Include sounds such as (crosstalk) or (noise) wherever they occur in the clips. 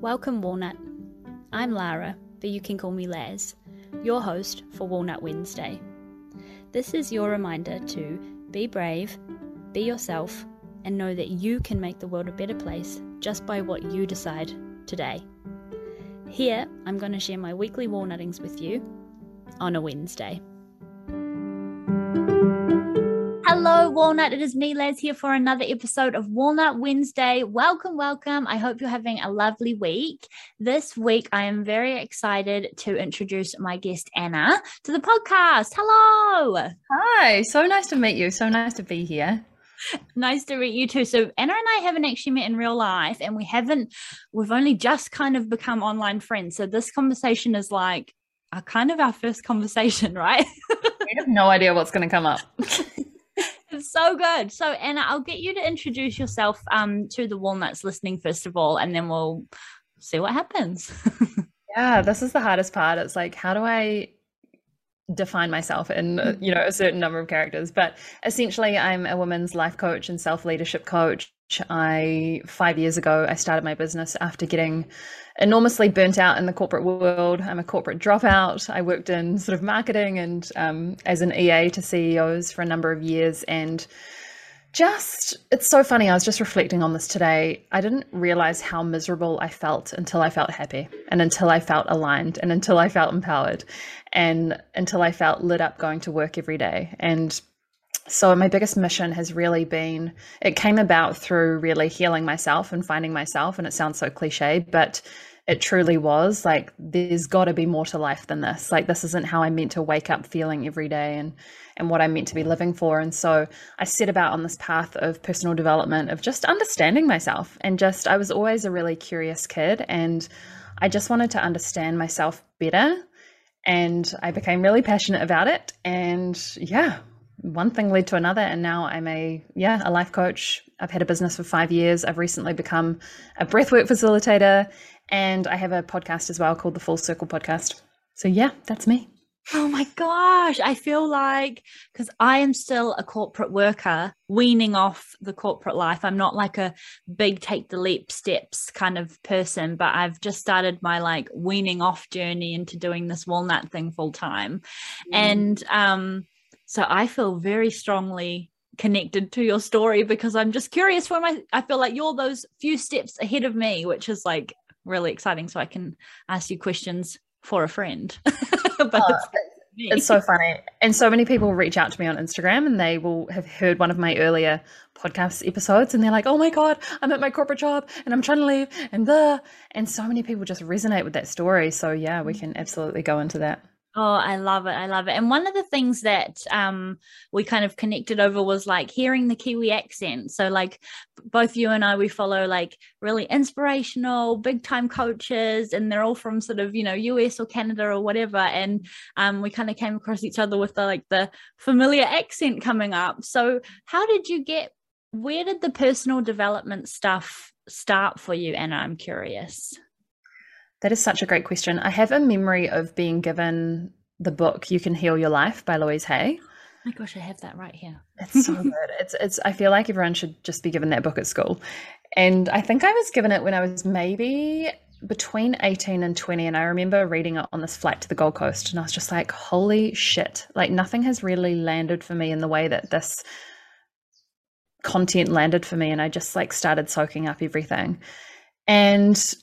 Welcome, Walnut. I'm Lara, but you can call me Laz, your host for Walnut Wednesday. This is your reminder to be brave, be yourself, and know that you can make the world a better place just by what you decide today. Here, I'm going to share my weekly walnuttings with you on a Wednesday. Walnut. It is me, Laz, here for another episode of Walnut Wednesday. Welcome, welcome. I hope you're having a lovely week. This week, I am very excited to introduce my guest, Anna, to the podcast. Hello. Hi. So nice to meet you. So nice to be here. Nice to meet you too. So Anna and I haven't actually met in real life and we haven't we've only just kind of become online friends. So this conversation is like a kind of our first conversation, (laughs) right? we have no idea what's going to come up. (laughs) It's so good. So Anna, I'll get you to introduce yourself um to the walnuts listening first of all and then we'll see what happens. (laughs) yeah, this is the hardest part. It's like how do I define myself in mm-hmm. you know a certain number of characters but essentially i'm a women's life coach and self-leadership coach i five years ago i started my business after getting enormously burnt out in the corporate world. I'm a corporate dropout. I worked in sort of marketing and um, as an ea to ceos for a number of years. And just it's so funny i was just reflecting on this today. I didn't realize how miserable i felt until i felt happy and until i felt aligned and until i felt empowered and until i felt lit up going to work every day. And so my biggest mission has really been it came about through really healing myself and finding myself and it sounds so cliche but it truly was like there's got to be more to life than this. Like this isn't how i meant to wake up feeling every day and and what i'm meant to be living for. And so i set about on this path of personal development of just understanding myself. And just i was always a really curious kid and i just wanted to understand myself better and i became really passionate about it. And yeah one thing led to another and now i'm a yeah a life coach i've had a business for five years i've recently become a breathwork facilitator and I have a podcast as well called the Full Circle Podcast. So, yeah, that's me. Oh my gosh. I feel like because I am still a corporate worker, weaning off the corporate life. I'm not like a big take the leap steps kind of person, but I've just started my like weaning off journey into doing this walnut thing full time. Mm. And um, so I feel very strongly connected to your story because I'm just curious where my I feel like you're those few steps ahead of me, which is like really exciting so I can ask you questions for a friend. (laughs) but oh, it's, it's so funny. And so many people reach out to me on Instagram and they will have heard one of my earlier podcast episodes and they're like, oh my God, I'm at my corporate job and I'm trying to leave and the and so many people just resonate with that story. So yeah, we mm. can absolutely go into that. Oh, I love it. I love it. And one of the things that um, we kind of connected over was like hearing the Kiwi accent. So, like, both you and I, we follow like really inspirational, big time coaches, and they're all from sort of, you know, US or Canada or whatever. And um, we kind of came across each other with the like the familiar accent coming up. So, how did you get, where did the personal development stuff start for you, Anna? I'm curious. That is such a great question. I have a memory of being given the book "You Can Heal Your Life" by Louise Hay. Oh my gosh, I have that right here. It's so (laughs) good. It's it's. I feel like everyone should just be given that book at school, and I think I was given it when I was maybe between 18 and 20 and i remember reading it on this flight to the gold coast and i was just like holy shit like nothing has really landed for me in the way that this content landed for me and i just like started soaking up everything and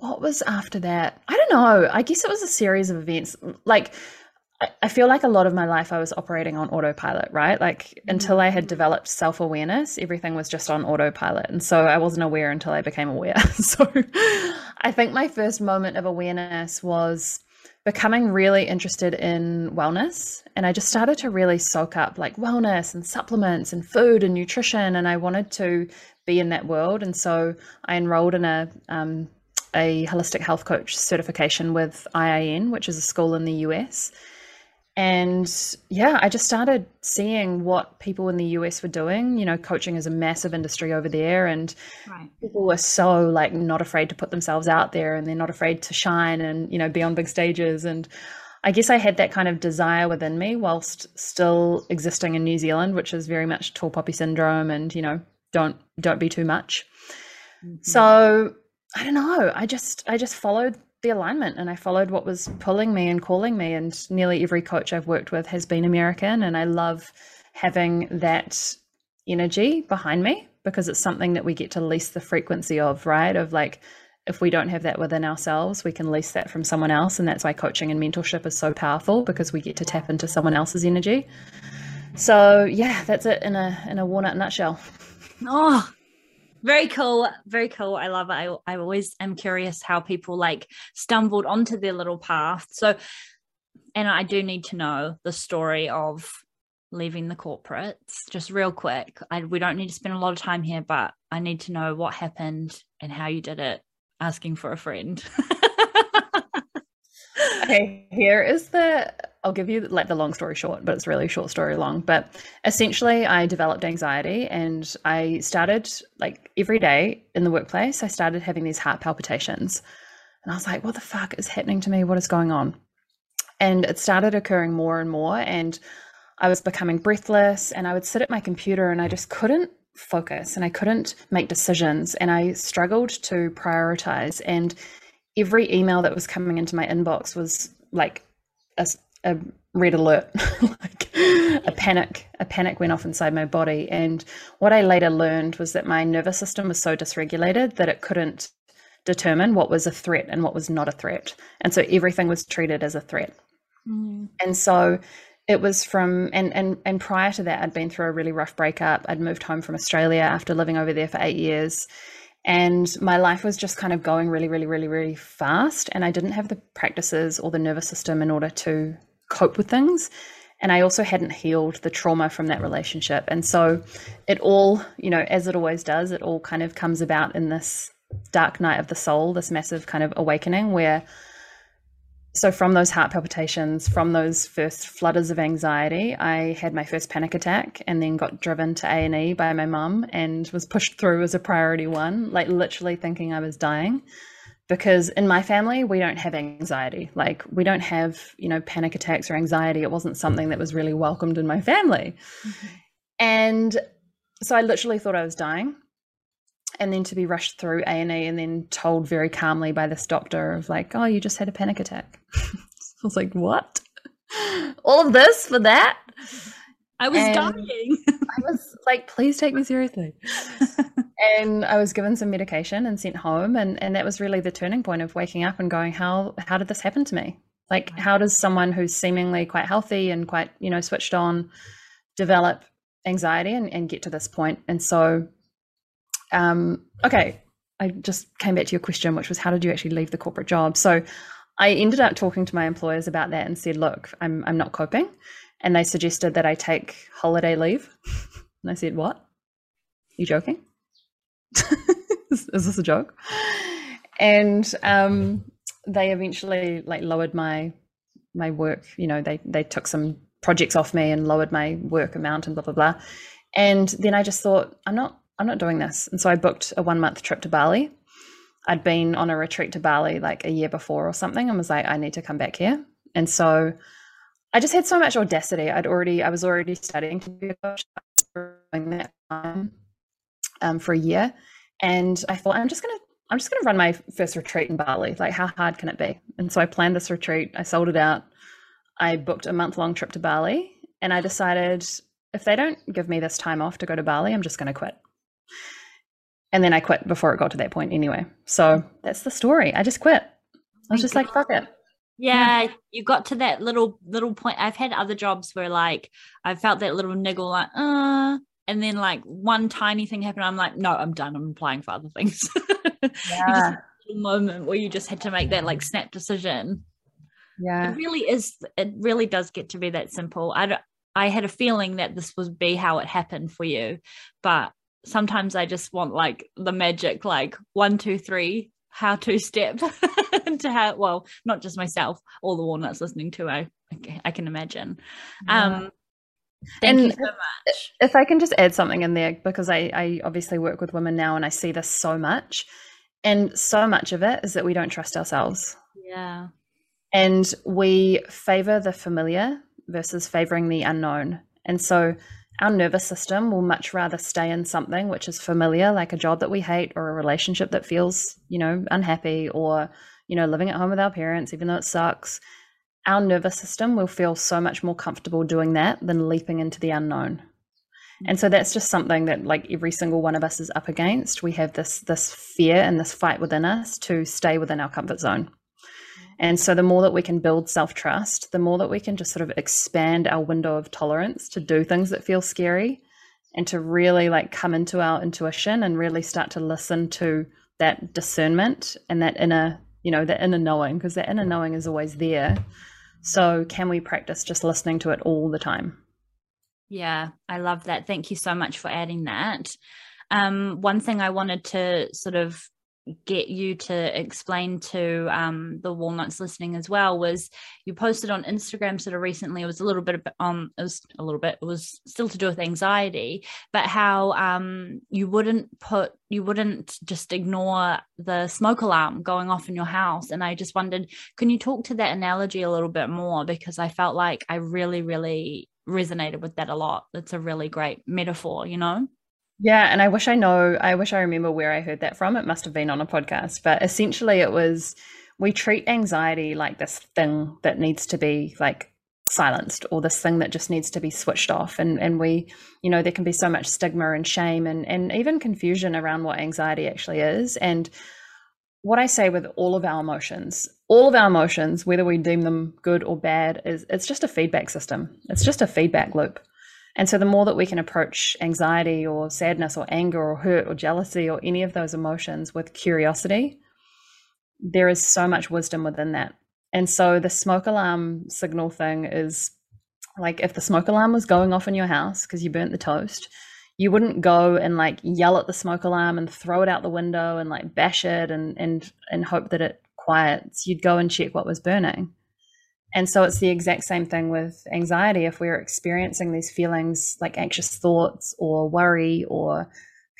what was after that? I don't know. I guess it was a series of events. Like, I feel like a lot of my life I was operating on autopilot, right? Like, mm-hmm. until I had developed self awareness, everything was just on autopilot. And so I wasn't aware until I became aware. (laughs) so I think my first moment of awareness was becoming really interested in wellness. And I just started to really soak up like wellness and supplements and food and nutrition. And I wanted to be in that world. And so I enrolled in a, um, a holistic health coach certification with IIN, which is a school in the US. And yeah, I just started seeing what people in the US were doing. You know, coaching is a massive industry over there, and right. people were so like not afraid to put themselves out there and they're not afraid to shine and, you know, be on big stages. And I guess I had that kind of desire within me whilst still existing in New Zealand, which is very much tall poppy syndrome and, you know, don't don't be too much. Mm-hmm. So I don't know. I just I just followed the alignment and I followed what was pulling me and calling me. And nearly every coach I've worked with has been American, and I love having that energy behind me because it's something that we get to lease the frequency of, right? Of like if we don't have that within ourselves, we can lease that from someone else. And that's why coaching and mentorship is so powerful because we get to tap into someone else's energy. So yeah, that's it in a in a walnut nutshell. Oh, very cool. Very cool. I love it. I, I always am curious how people like stumbled onto their little path. So and I do need to know the story of leaving the corporates just real quick. I, we don't need to spend a lot of time here, but I need to know what happened and how you did it asking for a friend. (laughs) okay, here is the I'll give you like the long story short, but it's really short story long. But essentially, I developed anxiety and I started like every day in the workplace, I started having these heart palpitations. And I was like, what the fuck is happening to me? What is going on? And it started occurring more and more. And I was becoming breathless and I would sit at my computer and I just couldn't focus and I couldn't make decisions and I struggled to prioritize. And every email that was coming into my inbox was like a, a red alert, (laughs) like a panic. A panic went off inside my body. And what I later learned was that my nervous system was so dysregulated that it couldn't determine what was a threat and what was not a threat. And so everything was treated as a threat. Mm. And so it was from and and and prior to that i'd been through a really rough breakup i'd moved home from australia after living over there for eight years and my life was just kind of going really really really really fast and i didn't have the practices or the nervous system in order to cope with things. And i also hadn't healed the trauma from that relationship. And so it all you know as it always does it all kind of comes about in this dark night of the soul this massive kind of awakening where so from those heart palpitations from those first flutters of anxiety i had my first panic attack and then got driven to a&e by my mum and was pushed through as a priority one like literally thinking i was dying because in my family we don't have anxiety like we don't have you know panic attacks or anxiety it wasn't something that was really welcomed in my family mm-hmm. and so i literally thought i was dying and then to be rushed through A&E and then told very calmly by this doctor of like, oh, you just had a panic attack. (laughs) I was like, what? All of this for that? (laughs) I was and dying. (laughs) I was like, please take me seriously. (laughs) and I was given some medication and sent home. And, and that was really the turning point of waking up and going, how, how did this happen to me? Like, how does someone who's seemingly quite healthy and quite, you know, switched on develop anxiety and, and get to this point? And so um, okay, I just came back to your question, which was how did you actually leave the corporate job? So I ended up talking to my employers about that and said, look, I'm, I'm not coping. And they suggested that I take holiday leave. and I said, what? you joking? (laughs) is, is, this a joke? And um, they eventually like lowered my my work. You know, they they took some projects off me and lowered my work amount and blah blah blah. And then I just thought, I'm not I'm not doing this. And so I booked a one month trip to Bali. I'd been on a retreat to Bali like a year before or something and was like, I need to come back here. And so I just had so much audacity. I'd already, I was already studying to be a coach during that time um, for a year. And I thought, I'm just going to, I'm just going to run my first retreat in Bali. Like, how hard can it be? And so I planned this retreat. I sold it out. I booked a month long trip to Bali. And I decided if they don't give me this time off to go to Bali, I'm just going to quit. And then I quit before it got to that point anyway. So that's the story. I just quit. I was just like, fuck it. Yeah, yeah, you got to that little little point. I've had other jobs where like I felt that little niggle, like, uh, and then like one tiny thing happened. I'm like, no, I'm done. I'm applying for other things. (laughs) Yeah. moment where you just had to make that like snap decision. Yeah, it really is. It really does get to be that simple. I don't, I had a feeling that this would be how it happened for you, but sometimes I just want like the magic, like one, two, three, how to step (laughs) to how, well, not just myself, all the walnuts listening to, I, I can imagine. Yeah. Um, Thank and you so much. If I can just add something in there, because I, I obviously work with women now and I see this so much. And so much of it is that we don't trust ourselves. Yeah. And we favor the familiar versus favoring the unknown. And so our nervous system will much rather stay in something which is familiar, like a job that we hate or a relationship that feels, you know, unhappy or, you know, living at home with our parents, even though it sucks. Our nervous system will feel so much more comfortable doing that than leaping into the unknown. And so that's just something that like every single one of us is up against. We have this this fear and this fight within us to stay within our comfort zone. And so the more that we can build self trust, the more that we can just sort of expand our window of tolerance to do things that feel scary and to really like come into our intuition and really start to listen to that discernment and that inner, you know, the inner knowing, because that inner knowing is always there. So can we practice just listening to it all the time? Yeah, I love that. Thank you so much for adding that. Um, one thing I wanted to sort of get you to explain to um, the walnuts listening as well was you posted on instagram sort of recently it was a little bit um it was a little bit it was still to do with anxiety but how um you wouldn't put you wouldn't just ignore the smoke alarm going off in your house. And i just wondered can you talk to that analogy a little bit more? Because i felt like i really really resonated with that a lot. It's a really great metaphor you know yeah, and I wish I know, I wish I remember where I heard that from. It must have been on a podcast, but essentially it was we treat anxiety like this thing that needs to be like silenced or this thing that just needs to be switched off. And and we you know there can be so much stigma and shame and and even confusion around what anxiety actually is. And what i say with all of our emotions all of our emotions whether we deem them good or bad is it's just a feedback system. It's just a feedback loop and so the more that we can approach anxiety or sadness or anger or hurt or jealousy or any of those emotions with curiosity, there is so much wisdom within that. And so the smoke alarm signal thing is like if the smoke alarm was going off in your house because you burnt the toast, you wouldn't go and like yell at the smoke alarm and throw it out the window and like bash it and and and hope that it quiets. You'd go and check what was burning. And so it's the exact same thing with anxiety. If we're experiencing these feelings like anxious thoughts or worry or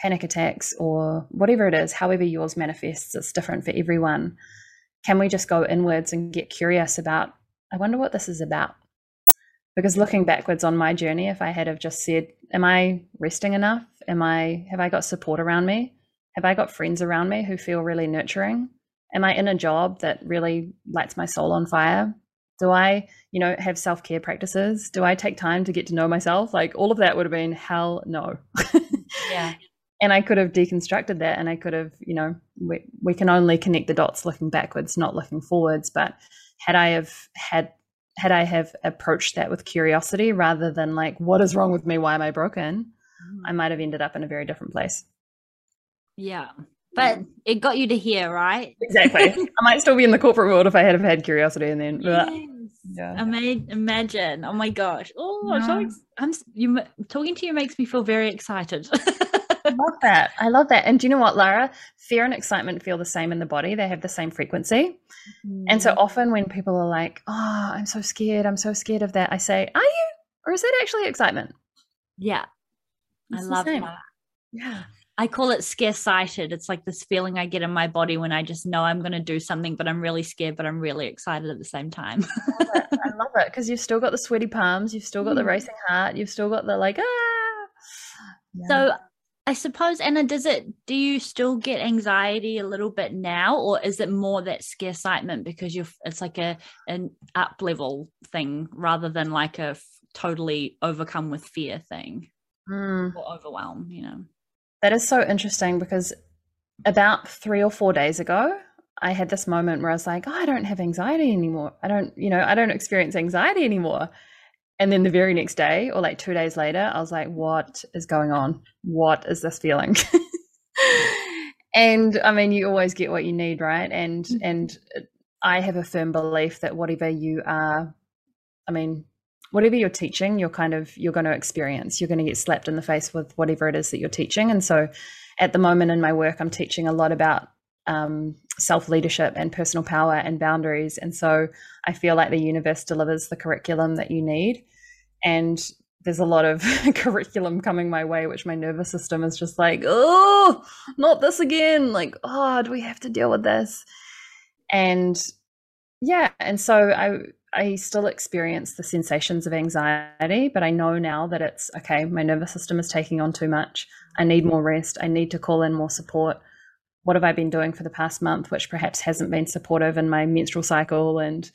panic attacks or whatever it is, however yours manifests, it's different for everyone. Can we just go inwards and get curious about, I wonder what this is about? Because looking backwards on my journey, if I had have just said, Am I resting enough? Am I have I got support around me? Have I got friends around me who feel really nurturing? Am I in a job that really lights my soul on fire? Do I, you know, have self care practices? Do I take time to get to know myself? Like all of that would have been hell no. yeah. (laughs) And I could have deconstructed that and I could have, you know, we, we can only connect the dots looking backwards, not looking forwards. But had I have had had I have approached that with curiosity rather than like, what is wrong with me? Why am I broken? Mm. I might have ended up in a very different place. Yeah. But it got you to here, right? Exactly. (laughs) I might still be in the corporate world if I had have had curiosity and then yes. Yeah. imagine. Oh my gosh. Oh, no. I'm you talking to you makes me feel very excited. I (laughs) love that. I love that. And do you know what, Lara? Fear and excitement feel the same in the body. They have the same frequency. Mm. And so mm. often when people are like, "Oh, I'm so scared. I'm so scared of that." I say, "Are you? Or is that actually excitement?" Yeah. It's I love that. Yeah. I call it scare sighted. It's like this feeling I get in my body when I just know I'm going to do something, but I'm really scared, but I'm really excited at the same time. I love it because you've still got the sweaty palms, you've still got the mm. racing heart, you've still got the like, ah. Yeah. So I suppose, Anna, does it, do you still get anxiety a little bit now, or is it more that scare excitement because you're, it's like a, an up level thing rather than like a f- totally overcome with fear thing mm. or overwhelm, you know? That is so interesting because about three or four days ago, I had this moment where I was like, oh, I don't have anxiety anymore. I don't, you know, I don't experience anxiety anymore. And then the very next day, or like two days later, I was like, what is going on? What is this feeling? (laughs) and I mean, you always get what you need, right? And mm-hmm. and I have a firm belief that whatever you are, I mean, whatever you're teaching, you're kind of you're going to experience. You're going to get slapped in the face with whatever it is that you're teaching. And so, at the moment in my work, I'm teaching a lot about um, self leadership and personal power and boundaries. And so, I feel like the universe delivers the curriculum that you need. And there's a lot of (laughs) curriculum coming my way, which my nervous system is just like, oh, not this again. Like, oh, do we have to deal with this? And yeah, and so I I still experience the sensations of anxiety, but I know now that it's okay, my nervous system is taking on too much. I need more rest. I need to call in more support. What have I been doing for the past month, which perhaps hasn't been supportive in my menstrual cycle? And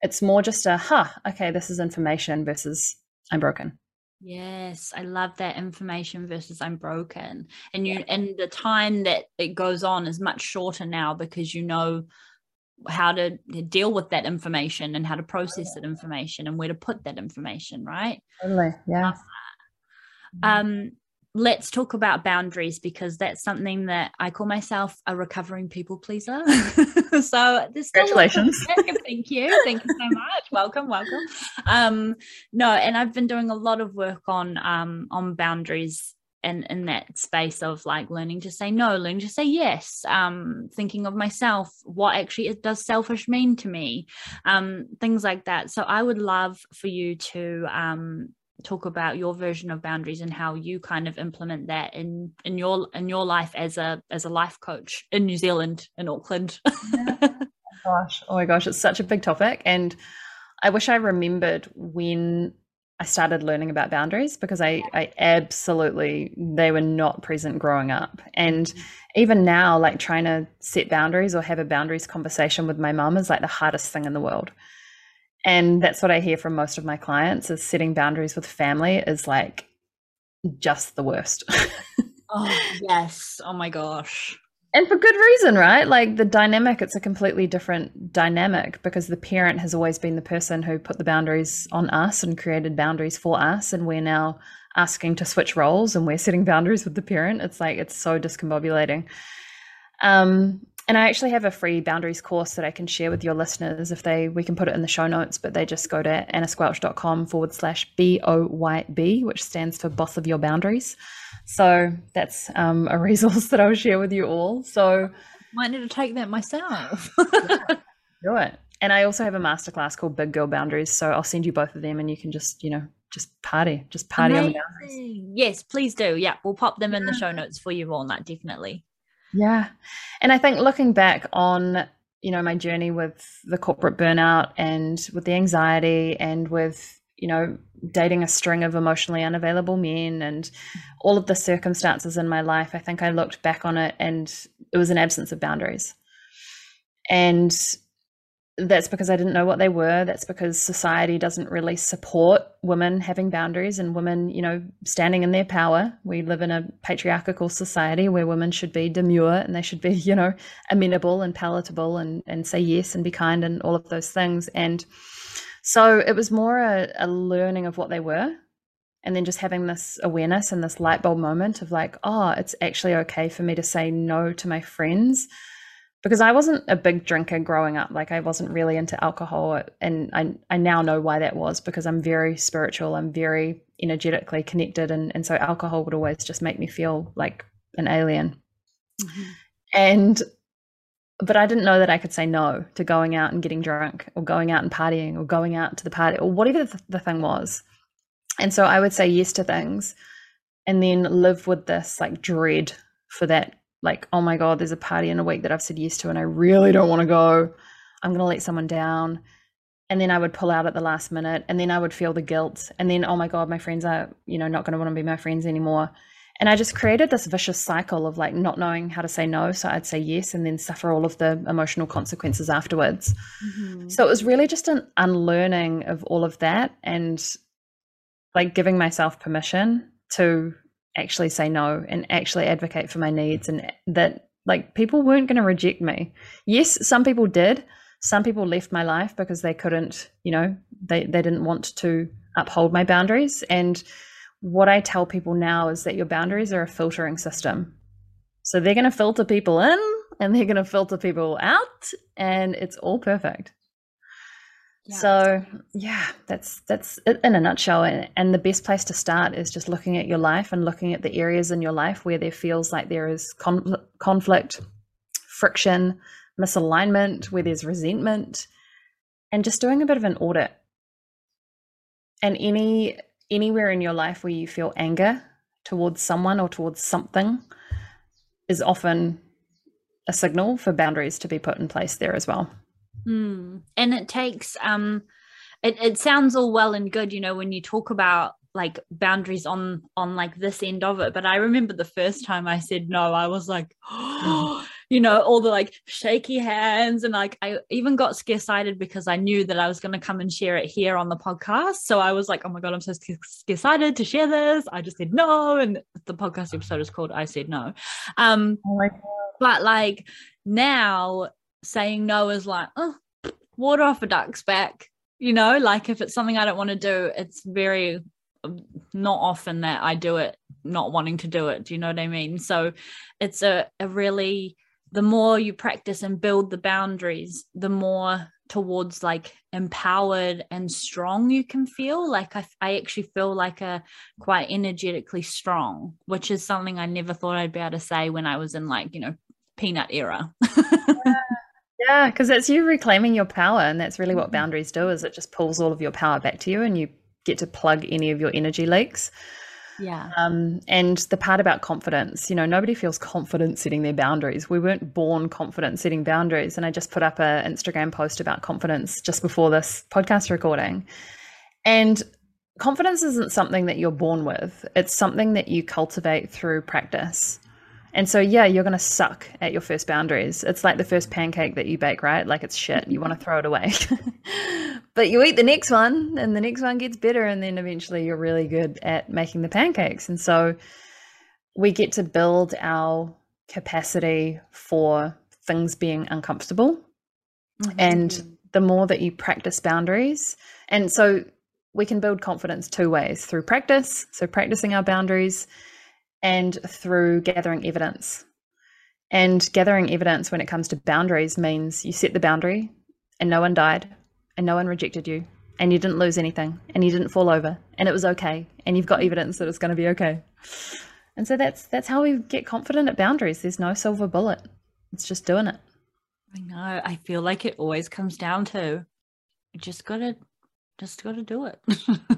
it's more just a, huh, okay, this is information versus I'm broken. Yes, I love that information versus I'm broken. And you and the time that it goes on is much shorter now because you know how to deal with that information and how to process that information and where to put that information, right? Totally. Yeah. Um, let's talk about boundaries because that's something that I call myself a recovering people pleaser. (laughs) so this congratulations. Thank you. Thank you so much. welcome, welcome. Um, no, and I've been doing a lot of work on um on boundaries and in that space of like learning to say no, learning to say yes, um, thinking of myself, what actually does selfish mean to me, um, things like that. So I would love for you to um talk about your version of boundaries and how you kind of implement that in in your in your life as a as a life coach in New Zealand in Auckland. oh (laughs) gosh, oh my gosh, it's such a big topic, and I wish I remembered when I started learning about boundaries because I I absolutely they were not present growing up, and mm-hmm. even now, like trying to set boundaries or have a boundaries conversation with my mum is like the hardest thing in the world. And that's what i hear from most of my clients is setting boundaries with family is like just the worst. (laughs) Oh yes. Oh my gosh and for good reason right? Like the dynamic it's a completely different dynamic because the parent has always been the person who put the boundaries on us and created boundaries for us and we're now asking to switch roles and we're setting boundaries with the parent. It's like it's so discombobulating. Um and I actually have a free boundaries course that I can share with your listeners if they we can put it in the show notes, but they just go to annasquelch.com forward slash B O Y B, which stands for boss of your boundaries. So that's um, a (laughs) resource that I'll share with you all. So might need to take that myself. (laughs) do it. And I also have a masterclass called Big Girl Boundaries. So I'll send you both of them and you can just, you know, just party, just party Amazing. on the boundaries. Yes, please do. Yeah, we'll pop them in the show notes for you all. That definitely. Yeah. And I think looking back on, you know, my journey with the corporate burnout and with the anxiety and with, you know, dating a string of emotionally unavailable men and all of the circumstances in my life, I think I looked back on it and it was an absence of boundaries. And that's because I didn't know what they were. That's because society doesn't really support women having boundaries and women, you know, standing in their power. We live in a patriarchal society where women should be demure and they should be, (laughs) you know, amenable and palatable and, and say yes and be kind and all of those things. And so it was more a, a learning of what they were and then just having this awareness and this light bulb moment of like, oh, it's actually okay for me to say no to my friends because I wasn't a big drinker growing up. Like I wasn't really into alcohol, and I I now know why that was because I'm very spiritual. I'm very energetically connected, and and so alcohol would always just make me feel like an alien. Mm-hmm. And but I didn't know that I could say no to going out and getting drunk, or going out and partying, or going out to the party, or whatever the, the thing was. And so I would say yes to things, and then live with this like dread for that like, oh my God, there's a party in a week that I've said yes to and I really don't want to go. I'm going to let someone down. And then I would pull out at the last minute and then I would feel the guilt. And then, oh my God, my friends are, you know, not going to want to be my friends anymore. And I just created this vicious cycle of like not knowing how to say no. So I'd say yes and then suffer all of the emotional consequences afterwards. Mm-hmm. So it was really just an unlearning of all of that and like giving myself permission to actually say no and actually advocate for my needs and that like people weren't going to reject me. Yes, some people did. Some people left my life because they couldn't, you know, they, they didn't want to uphold my boundaries. And what I tell people now is that your boundaries are a filtering system. So they're going to filter people in and they're going to filter people out, and it's all perfect. So yeah, that's that's it in a nutshell. And, and the best place to start is just looking at your life and looking at the areas in your life where there feels like there is con- conflict, friction, misalignment, where there's resentment, and just doing a bit of an audit. And any anywhere in your life where you feel anger towards someone or towards something is often a signal for boundaries to be put in place there as well. Mm. And it takes um it, it sounds all well and good, you know, when you talk about like boundaries on on like this end of it but i remember the first time i said no i was like oh, (gasps) you know all the like shaky hands and like i even got scaresighted because i knew that i was going to come and share it here on the podcast. So i was like oh my god i'm so scaresighted to share this. I just said no and the podcast episode is called i said no. Um oh but like now saying no is like oh water off a duck's back you know like if it's something i don't want to do it's very not often that I do it not wanting to do it. Do you know what I mean? So it's a, a really, the more you practice and build the boundaries, the more towards like empowered and strong you can feel. Like I, I actually feel like a quite energetically strong, which is something I never thought I'd be able to say when I was in like, you know, peanut era. (laughs) because it's you reclaiming your power. And that's really what mm-hmm. boundaries do is it just pulls all of your power back to you and you get to plug any of your energy leaks. Yeah. Um, and the part about confidence, you know, nobody feels confident setting their boundaries. We weren't born confident setting boundaries. And I just put up an Instagram post about confidence just before this podcast recording. And confidence isn't something that you're born with, it's something that you cultivate through practice. And so, yeah, you're going to suck at your first boundaries. It's like the first pancake that you bake, right? Like it's shit. You want to throw it away. (laughs) but you eat the next one, and the next one gets better. And then eventually you're really good at making the pancakes. And so, we get to build our capacity for things being uncomfortable. Mm-hmm. And the more that you practice boundaries, and so we can build confidence two ways through practice. So, practicing our boundaries and through gathering evidence. And gathering evidence when it comes to boundaries means you set the boundary and no one died and no one rejected you and you didn't lose anything and you didn't fall over and it was okay and you've got evidence that it's going to be okay. And so that's that's how we get confident at boundaries. There's no silver bullet. It's just doing it. I know. I feel like it always comes down to you just gotta just gotta do it.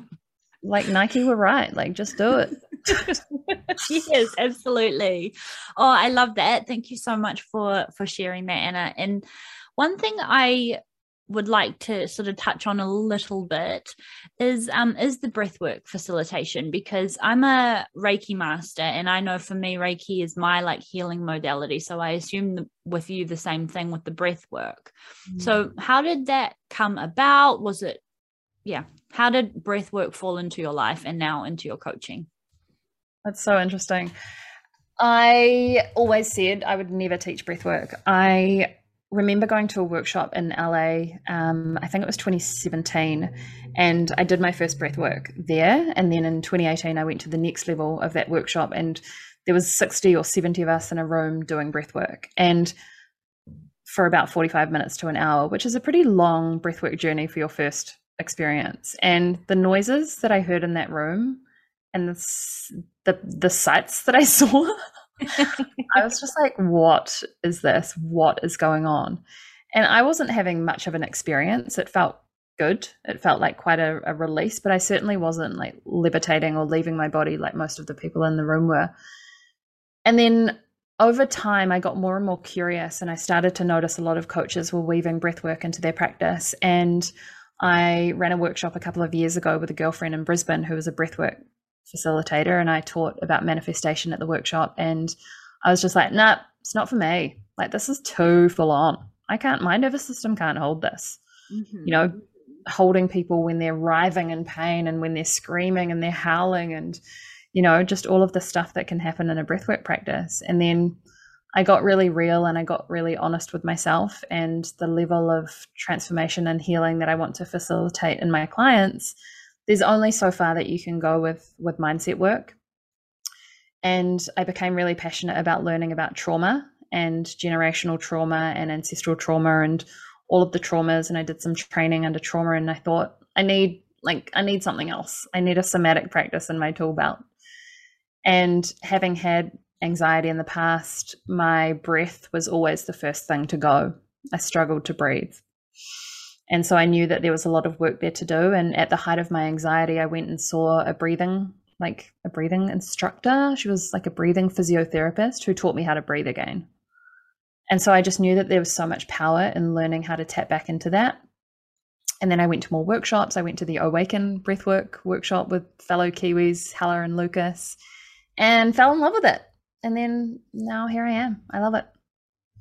(laughs) like Nike were right. Like just do it. (laughs) yes, absolutely. Oh, I love that. Thank you so much for for sharing that, Anna. And one thing I would like to sort of touch on a little bit is um is the breathwork facilitation because I'm a Reiki master and I know for me Reiki is my like healing modality so I assume the, with you the same thing with the breath work. Mm. So how did that come about? Was it yeah, how did breath work fall into your life and now into your coaching? That's so interesting. I always said I would never teach breath work. I remember going to a workshop in LA, um, I think it was 2017, and I did my first breath work there. And then in 2018, I went to the next level of that workshop, and there was 60 or 70 of us in a room doing breath work. And for about 45 minutes to an hour, which is a pretty long breathwork journey for your first experience. And the noises that I heard in that room and the the, the sights that I (laughs) saw, I was just like, what is this? What is going on? And I wasn't having much of an experience. It felt good. It felt like quite a, a release, but I certainly wasn't like levitating or leaving my body like most of the people in the room were. And then over time, I got more and more curious, and I started to notice a lot of coaches were weaving breath work into their practice. And I ran a workshop a couple of years ago with a girlfriend in Brisbane who was a breathwork facilitator and I taught about manifestation at the workshop and I was just like, nah, it's not for me. Like this is too full on. I can't my nervous system can't hold this. Mm-hmm. You know, holding people when they're writhing in pain and when they're screaming and they're howling and you know, just all of the stuff that can happen in a breathwork practice. And then I got really real and I got really honest with myself and the level of transformation and healing that I want to facilitate in my clients there's only so far that you can go with with mindset work. And i became really passionate about learning about trauma and generational trauma and ancestral trauma and all of the traumas. And i did some training under trauma and i thought i need like i need something else. I need a somatic practice in my tool belt. And having had anxiety in the past my breath was always the first thing to go. I struggled to breathe and so I knew that there was a lot of work there to do. And at the height of my anxiety, I went and saw a breathing, like a breathing instructor. She was like a breathing physiotherapist who taught me how to breathe again. And so I just knew that there was so much power in learning how to tap back into that. And then I went to more workshops. I went to the Awaken Breathwork workshop with fellow Kiwis, Hella and Lucas, and fell in love with it. And then now here I am. I love it.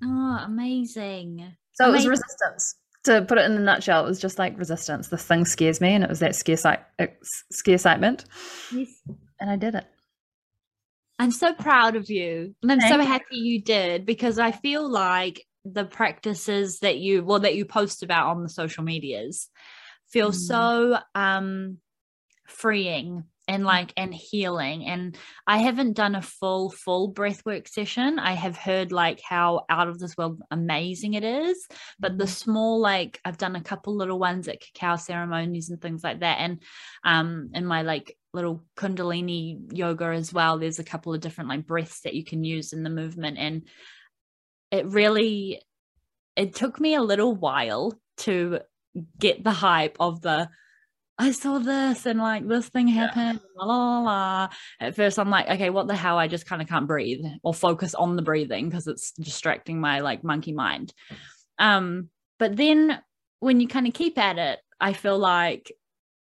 Oh, amazing. So amazing. it was resistance. To put it in a nutshell, it was just like resistance. This thing scares me, and it was that scare, scare excitement. Yes. And I did it. I'm so proud of you. And I'm Thank so happy you did because I feel like the practices that you well that you post about on the social medias feel mm. so um freeing and like and healing and i haven't done a full full breathwork session i have heard like how out of this world amazing it is but the mm-hmm. small like i've done a couple little ones at cacao ceremonies and things like that and um in my like little kundalini yoga as well there's a couple of different like breaths that you can use in the movement and it really it took me a little while to get the hype of the I saw this and like this thing happened, yeah. la, la, la, At first, I'm like, okay, what the hell? I just kind of can't breathe or focus on the breathing because it's distracting my like monkey mind. Um, but then when you kind of keep at it, I feel like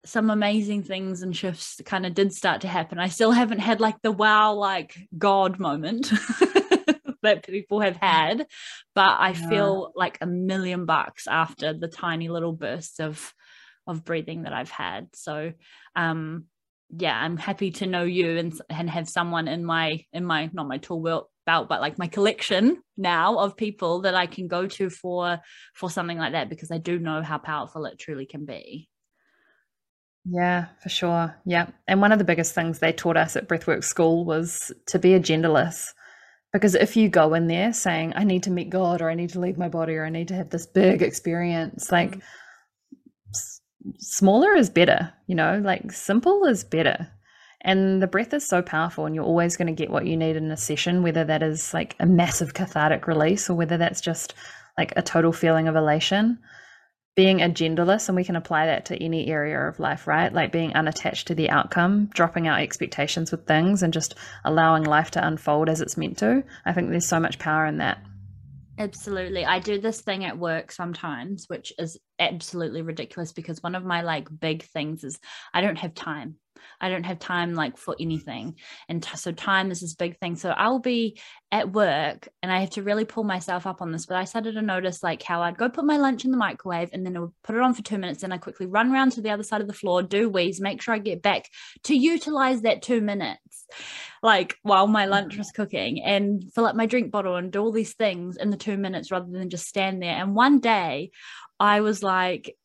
some amazing things and shifts kind of did start to happen. I still haven't had like the wow, like God moment (laughs) that people have had, but I yeah. feel like a million bucks after the tiny little bursts of of breathing that I've had. So um yeah, I'm happy to know you and and have someone in my in my not my tool belt belt but like my collection now of people that I can go to for for something like that because I do know how powerful it truly can be. Yeah, for sure. Yeah. And one of the biggest things they taught us at Breathwork School was to be agendaless. Because if you go in there saying, I need to meet God or I need to leave my body or I need to have this big experience, like mm. Smaller is better, you know, like simple is better. And the breath is so powerful, and you're always going to get what you need in a session, whether that is like a massive cathartic release or whether that's just like a total feeling of elation. Being agendaless and we can apply that to any area of life right? Like being unattached to the outcome dropping our expectations with things and just allowing life to unfold as it's meant to. I think there's so much power in that. Absolutely. I do this thing at work sometimes which is absolutely ridiculous because one of my like big things is i don't have time I don't have time like for anything. And t- so time is this big thing. So I'll be at work and I have to really pull myself up on this. But I started to notice like how I'd go put my lunch in the microwave and then I would put it on for two minutes. Then I quickly run around to the other side of the floor, do wheeze, make sure I get back to utilize that two minutes, like while my lunch mm. was cooking and fill up my drink bottle and do all these things in the two minutes rather than just stand there. And one day I was like,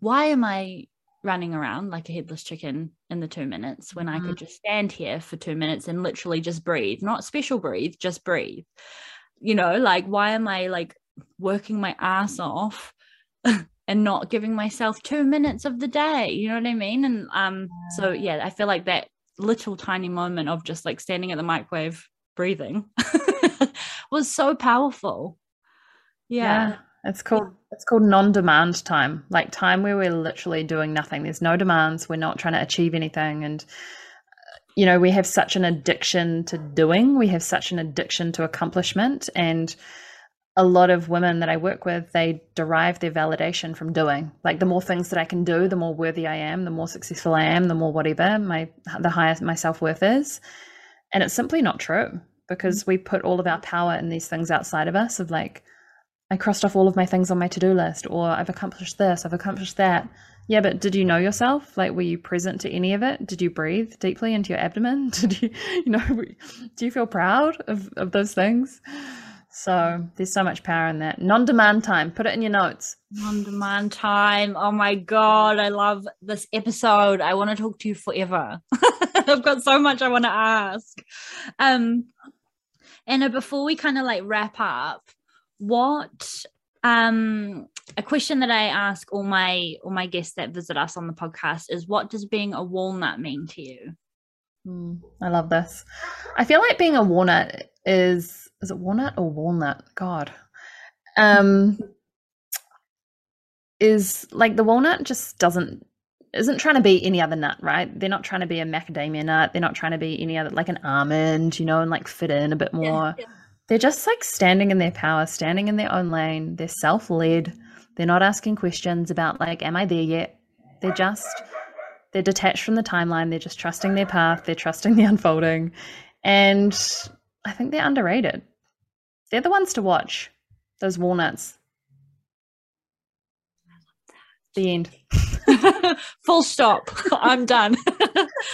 why am I running around like a headless chicken in the two minutes when. I could mm-hmm. just stand here for two minutes and literally just breathe, not special breathe, just breathe. You know, like, why am I like working my ass off (laughs) and not giving myself two minutes of the day? You know what I mean? And um, so yeah, I feel like that little tiny moment of just like standing at the microwave breathing (laughs) was so powerful. yeah. yeah it's called it's called non-demand time, like time where we're literally doing nothing. There's no demands. We're not trying to achieve anything, and uh, you know we have such an addiction to doing. We have such an addiction to accomplishment, and a lot of women that I work with, they derive their validation from doing. Like the more things that I can do, the more worthy I am, the more successful I am, the more whatever my the higher my self worth is, and it's simply not true because mm-hmm. we put all of our power in these things outside of us of like I crossed off all of my things on my to do list, or I've accomplished this, I've accomplished that. Yeah, but did you know yourself? Like, were you present to any of it? Did you breathe deeply into your abdomen? (laughs) Did you, you know, do you feel proud of, of those things? So there's so much power in that. Non demand time, put it in your notes. Non demand time. Oh my God, I love this episode. I want to talk to you forever. (laughs) I've got so much I want to ask. Um, and before we kind of like wrap up, what um a question that I ask all my all my guests that visit us on the podcast is what does being a walnut mean to you? Mm, I love this. I feel like being a walnut is is it walnut or walnut? God. Um is like the walnut just doesn't isn't trying to be any other nut, right? They're not trying to be a macadamia nut. They're not trying to be any other like an almond, you know, and like fit in a bit more. Yeah, yeah they're just like standing in their power, standing in their own lane. They're self led. They're not asking questions about, like, am I there yet? They're just, they're detached from the timeline. They're just trusting their path. They're trusting the (laughs) unfolding. And I think they're underrated. They're the ones to watch, those walnuts. The end. (laughs) Full stop. (laughs) I'm done. (laughs)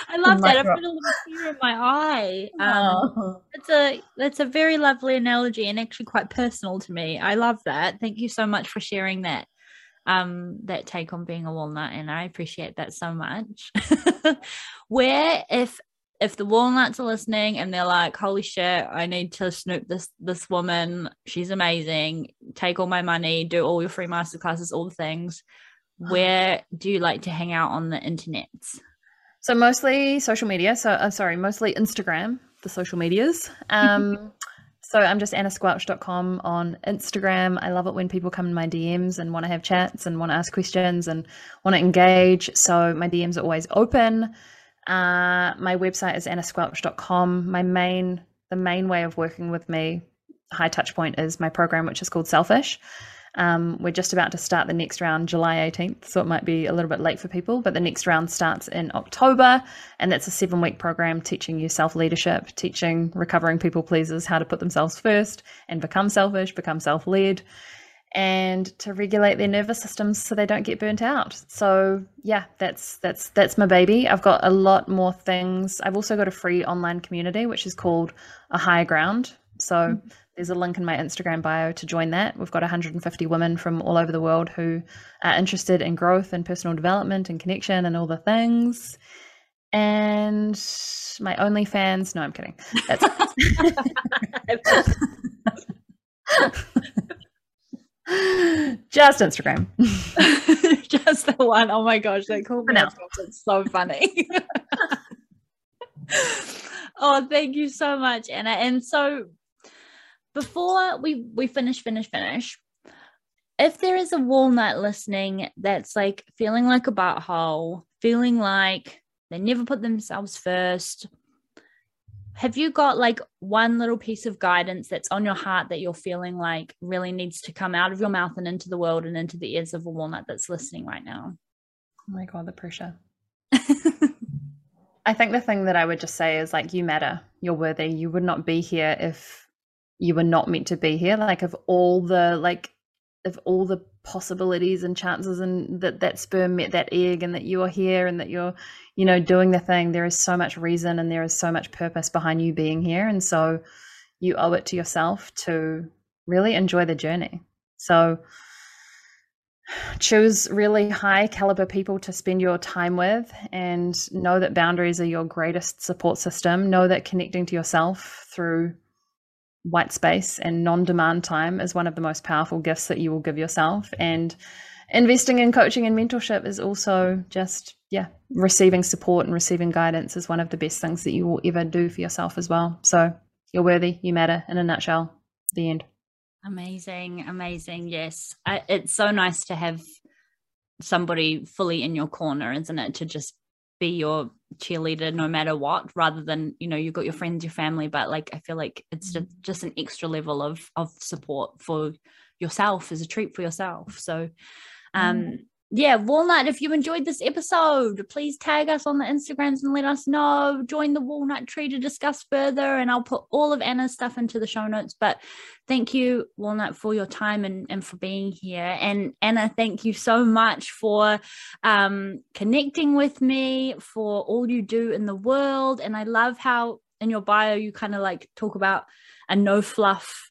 I love that. I've got a little tear in my eye. Um, oh. It's a that's a very lovely analogy and actually quite personal to me. I love that. Thank you so much for sharing that. Um, that take on being a walnut, and I appreciate that so much. Where if if the walnuts are listening and they're like, "Holy shit, I need to snoop this this woman. She's amazing. Take all my money, do all your free masterclasses, all the things." (sighs) where do you like to hang out on the internet? So mostly social media. So uh, sorry, mostly Instagram, the social medias. (laughs) Um, so I'm just annasquelch.com on Instagram. I love it when people come in my DMs and want to have chats and want to ask questions and want to engage. So my DMs are always open. Uh, my website is annasquelch.com. My main, the main way of working with me, high touch point, is my program, which is called Selfish. Um, we're just about to start the next round July 18th, so it might be a little bit late for people, but the next round starts in October, and that's a seven week program teaching you self leadership, teaching recovering people pleasers how to put themselves first and become selfish, become self led, and to regulate their nervous systems so they don't get burnt out. So yeah, that's that's that's my baby. I've got a lot more things. I've also got a free online community which is called A Higher Ground. So mm-hmm there's a link in my Instagram bio to join that. We've got 150 women from all over the world who are interested in growth and personal development and connection and all the things. And my OnlyFans, no, I'm kidding. That's (laughs) just Instagram. (laughs) just the one. Oh my gosh, they called me. It's so funny. (laughs) oh, thank you so much, Anna. And so before we we finish finish finish if there is a walnut listening that's like feeling like a butthole feeling like they never put themselves first have you got like one little piece of guidance that's on your heart that you're feeling like really needs to come out of your mouth and into the world and into the ears of a walnut that's listening right now? Oh my god the pressure. (laughs) I think the thing that i would just say is like you matter. You're worthy. You would not be here if you were not meant to be here like of all the like of all the possibilities and chances and that that sperm met that egg and that you are here and that you're you know doing the thing there is so much reason and there is so much purpose behind you being here. And so you owe it to yourself to really enjoy the journey. So (sighs) choose really high caliber people to spend your time with and know that boundaries are your greatest support system. Know that connecting to yourself through white space and non demand time is one of the most powerful gifts that you will give yourself. Mm-hmm. And investing in coaching and mentorship is also just, yeah, receiving support and receiving guidance is one of the best things that you will ever do for yourself as well. So you're worthy, you matter in a nutshell. The end. Amazing, amazing. Yes. I, it's so nice to have somebody fully in your corner, isn't it? To just be your cheerleader no matter what rather than you know you've got your friends your family but like i feel like it's just, mm. just an extra level of of support for yourself as a treat for yourself so um mm yeah, Walnut, if you enjoyed this episode, please tag us on the Instagrams and let us know. Join the Walnut Tree to discuss further, and I'll put all of Anna's stuff into the show notes. But thank you, Walnut, for your time and, and for being here. And Anna, thank you so much for um, connecting with me, for all you do in the world. And I love how in your bio you kind of like talk about a no fluff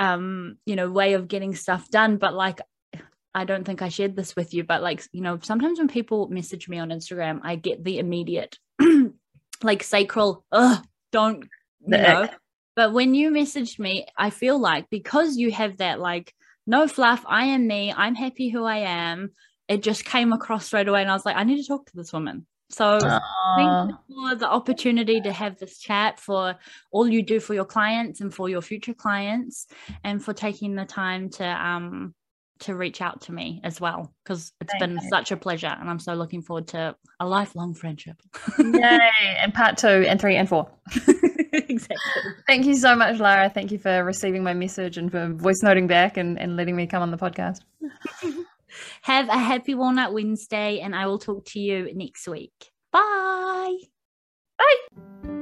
um you know way of getting stuff done but like I don't think I shared this with you, but like, you know, sometimes when people message me on Instagram, I get the immediate (clears throat) like sacral, ugh, don't, you know. But when you messaged me, I feel like because you have that like, no fluff, I am me, I'm happy who I am, it just came across straight away. And I was like, I need to talk to this woman. So thank you for the opportunity to have this chat, for all you do for your clients and for your future clients, and for taking the time to um to reach out to me as well because it's Thank been you. such a pleasure and I'm so looking forward to a lifelong friendship. (laughs) Yay! And part two and three and four. (laughs) exactly. Thank you so much, Lara. Thank you for receiving my message and for voice noting back and, and letting me come on the podcast. (laughs) Have a happy Walnut Wednesday, and I will talk to you next week. Bye. Bye.